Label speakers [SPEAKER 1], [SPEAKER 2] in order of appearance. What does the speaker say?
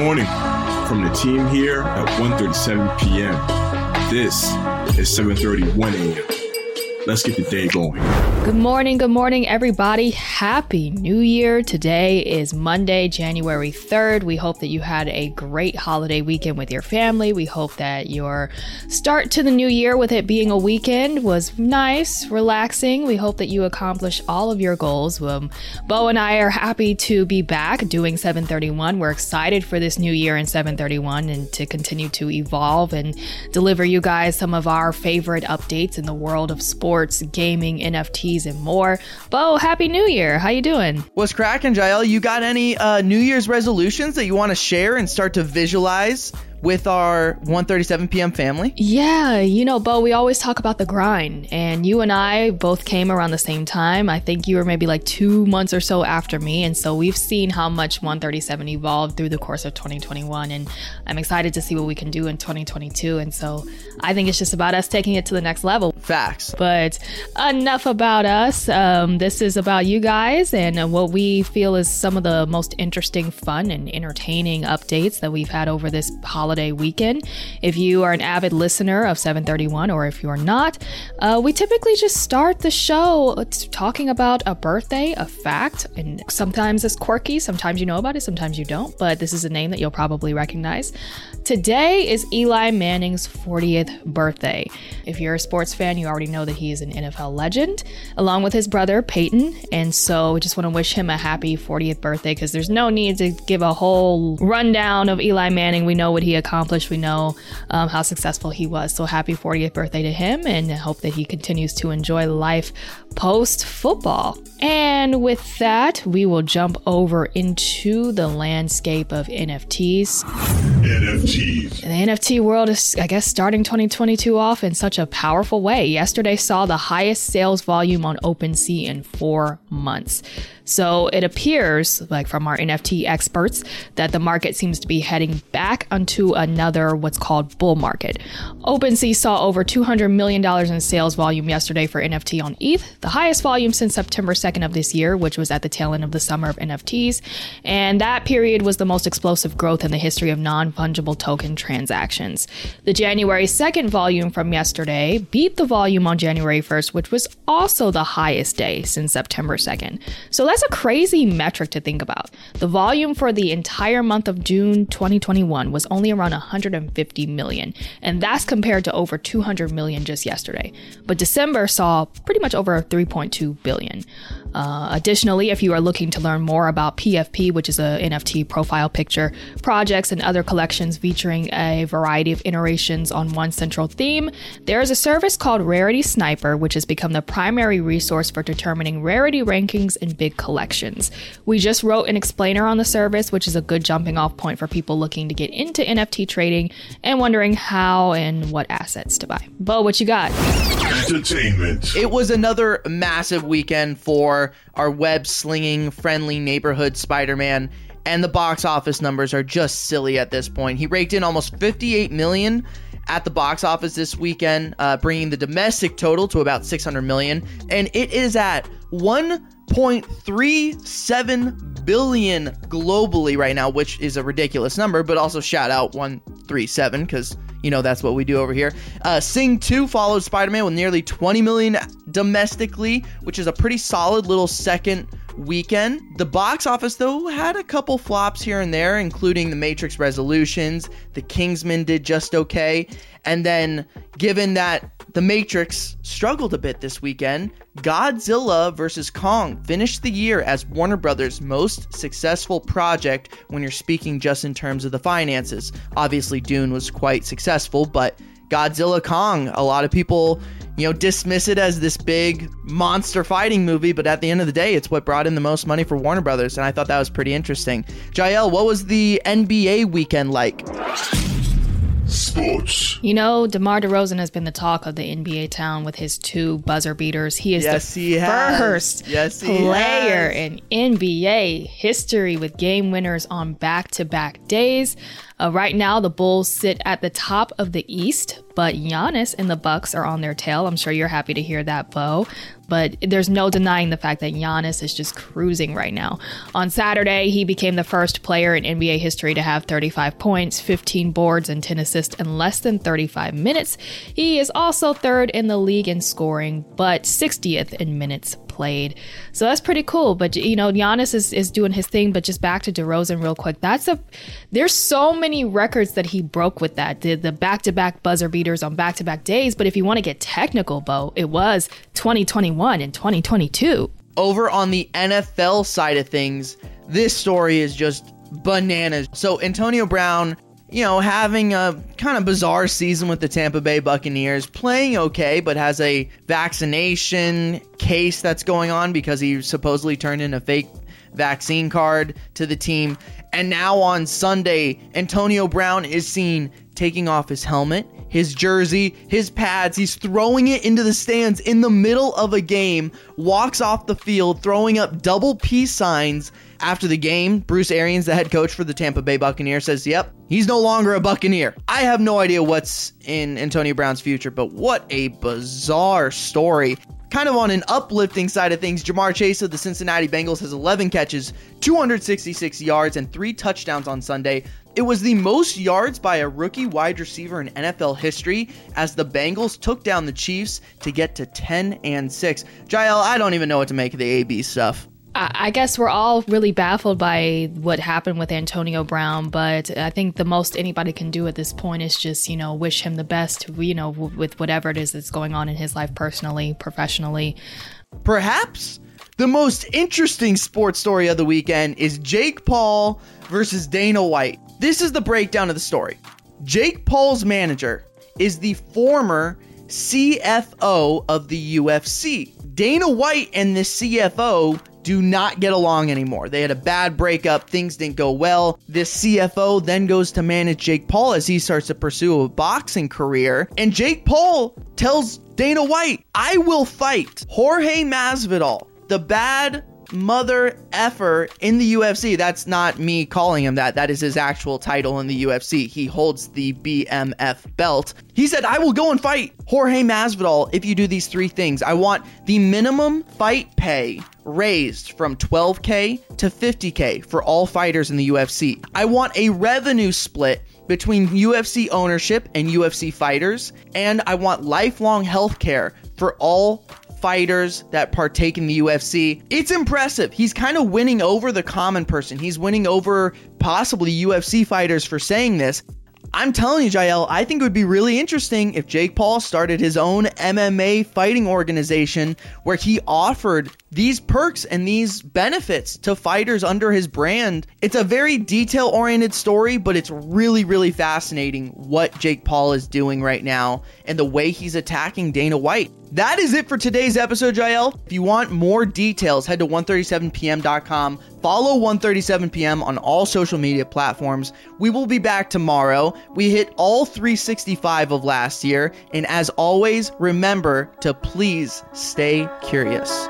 [SPEAKER 1] morning from the team here at 1:37 p.m. This is 7:31 a.m. Let's get the day going.
[SPEAKER 2] Good morning, good morning, everybody. Happy New Year. Today is Monday, January 3rd. We hope that you had a great holiday weekend with your family. We hope that your start to the new year, with it being a weekend, was nice, relaxing. We hope that you accomplish all of your goals. Um, Bo and I are happy to be back doing 731. We're excited for this new year in 731 and to continue to evolve and deliver you guys some of our favorite updates in the world of sports sports, gaming, NFTs, and more. Bo, happy new year. How you doing?
[SPEAKER 3] What's cracking, Jael? You got any uh, New Year's resolutions that you want to share and start to visualize with our 1:37 p.m. family?
[SPEAKER 2] Yeah, you know, Bo, we always talk about the grind, and you and I both came around the same time. I think you were maybe like two months or so after me, and so we've seen how much 137 evolved through the course of 2021, and I'm excited to see what we can do in 2022. And so I think it's just about us taking it to the next level.
[SPEAKER 3] Facts.
[SPEAKER 2] But enough about us. Um, this is about you guys and what we feel is some of the most interesting, fun, and entertaining updates that we've had over this holiday holiday weekend. If you are an avid listener of 731 or if you're not, uh, we typically just start the show talking about a birthday, a fact, and sometimes it's quirky, sometimes you know about it, sometimes you don't, but this is a name that you'll probably recognize. Today is Eli Manning's 40th birthday. If you're a sports fan, you already know that he is an NFL legend, along with his brother Peyton. And so we just want to wish him a happy 40th birthday because there's no need to give a whole rundown of Eli Manning. We know what he accomplished. We know um, how successful he was. So happy 40th birthday to him and hope that he continues to enjoy life post football. And with that, we will jump over into the landscape of NFTs.
[SPEAKER 1] NFTs.
[SPEAKER 2] The NFT world is, I guess, starting 2022 off in such a powerful way. Yesterday saw the highest sales volume on OpenSea in four months. So it appears, like from our NFT experts, that the market seems to be heading back onto another what's called bull market. OpenSea saw over $200 million in sales volume yesterday for NFT on ETH, the highest volume since September 2nd of this year, which was at the tail end of the summer of NFTs. And that period was the most explosive growth in the history of non fungible token transactions. The January 2nd volume from yesterday beat the volume on January 1st, which was also the highest day since September 2nd. So let's that's a crazy metric to think about. The volume for the entire month of June 2021 was only around 150 million, and that's compared to over 200 million just yesterday. But December saw pretty much over 3.2 billion. Uh, additionally, if you are looking to learn more about PFP, which is a NFT profile picture, projects, and other collections featuring a variety of iterations on one central theme, there is a service called Rarity Sniper, which has become the primary resource for determining rarity rankings in big collections. We just wrote an explainer on the service, which is a good jumping off point for people looking to get into NFT trading and wondering how and what assets to buy. Bo, what you got?
[SPEAKER 1] Entertainment.
[SPEAKER 3] It was another massive weekend for our web slinging friendly neighborhood Spider Man. And the box office numbers are just silly at this point. He raked in almost 58 million at the box office this weekend, uh, bringing the domestic total to about 600 million, and it is at 1.37 billion globally right now, which is a ridiculous number. But also shout out 137 because you know that's what we do over here. Uh, Sing 2 followed Spider Man with nearly 20 million domestically, which is a pretty solid little second weekend. The box office, though, had a couple flops here and there, including The Matrix Resolutions. The King's Man did just okay. And then, given that The Matrix struggled a bit this weekend, Godzilla vs. Kong finished the year as Warner Brothers' most successful project when you're speaking just in terms of the finances. Obviously, Dune was quite successful, but Godzilla Kong, a lot of people you know, dismiss it as this big monster fighting movie, but at the end of the day, it's what brought in the most money for Warner Brothers, and I thought that was pretty interesting. Jael, what was the NBA weekend like?
[SPEAKER 1] Sports.
[SPEAKER 2] You know, DeMar DeRozan has been the talk of the NBA town with his two buzzer beaters. He is
[SPEAKER 3] yes,
[SPEAKER 2] the
[SPEAKER 3] he
[SPEAKER 2] first
[SPEAKER 3] yes, he
[SPEAKER 2] player
[SPEAKER 3] has.
[SPEAKER 2] in NBA history with game winners on back to back days. Uh, right now, the Bulls sit at the top of the East, but Giannis and the Bucks are on their tail. I'm sure you're happy to hear that, Bo. But there's no denying the fact that Giannis is just cruising right now. On Saturday, he became the first player in NBA history to have 35 points, 15 boards, and 10 assists in less than 35 minutes. He is also third in the league in scoring, but 60th in minutes played. So that's pretty cool. But you know, Giannis is, is doing his thing. But just back to DeRozan real quick. That's a there's so many records that he broke with that. The the back to back buzzer beaters on back to back days. But if you want to get technical, Bo, it was 2021 and 2022.
[SPEAKER 3] Over on the NFL side of things, this story is just bananas. So Antonio Brown you know, having a kind of bizarre season with the Tampa Bay Buccaneers, playing okay, but has a vaccination case that's going on because he supposedly turned in a fake vaccine card to the team. And now on Sunday, Antonio Brown is seen taking off his helmet, his jersey, his pads. He's throwing it into the stands in the middle of a game, walks off the field, throwing up double peace signs after the game, Bruce Arians, the head coach for the Tampa Bay Buccaneers, says, Yep, he's no longer a Buccaneer. I have no idea what's in Antonio Brown's future, but what a bizarre story. Kind of on an uplifting side of things, Ja'Marr Chase of the Cincinnati Bengals has 11 catches, 266 yards, and three touchdowns on Sunday. It was the most yards by a rookie wide receiver in NFL history as the Bengals took down the Chiefs to get to 10 and 6. Jael, I don't even know what to make of the AB stuff.
[SPEAKER 2] I guess we're all really baffled by what happened with Antonio Brown, but I think the most anybody can do at this point is just, you know, wish him the best, you know, with whatever it is that's going on in his life personally, professionally.
[SPEAKER 3] Perhaps the most interesting sports story of the weekend is Jake Paul versus Dana White. This is the breakdown of the story. Jake Paul's manager is the former CFO of the UFC. Dana White and the CFO do not get along anymore. They had a bad breakup, things didn't go well. This CFO then goes to manage Jake Paul as he starts to pursue a boxing career. And Jake Paul tells Dana White, I will fight Jorge Masvidal, the bad mother effer in the UFC. That's not me calling him that. That is his actual title in the UFC. He holds the BMF belt. He said, I will go and fight Jorge Masvidal if you do these three things. I want the minimum fight pay raised from 12K to 50K for all fighters in the UFC. I want a revenue split between UFC ownership and UFC fighters, and I want lifelong health care for all fighters that partake in the UFC. It's impressive. He's kind of winning over the common person. He's winning over possibly UFC fighters for saying this. I'm telling you, Jael, I think it would be really interesting if Jake Paul started his own MMA fighting organization where he offered these perks and these benefits to fighters under his brand. It's a very detail oriented story, but it's really, really fascinating what Jake Paul is doing right now and the way he's attacking Dana White. That is it for today's episode, Jael. If you want more details, head to 137pm.com. Follow 137pm on all social media platforms. We will be back tomorrow. We hit all 365 of last year. And as always, remember to please stay curious.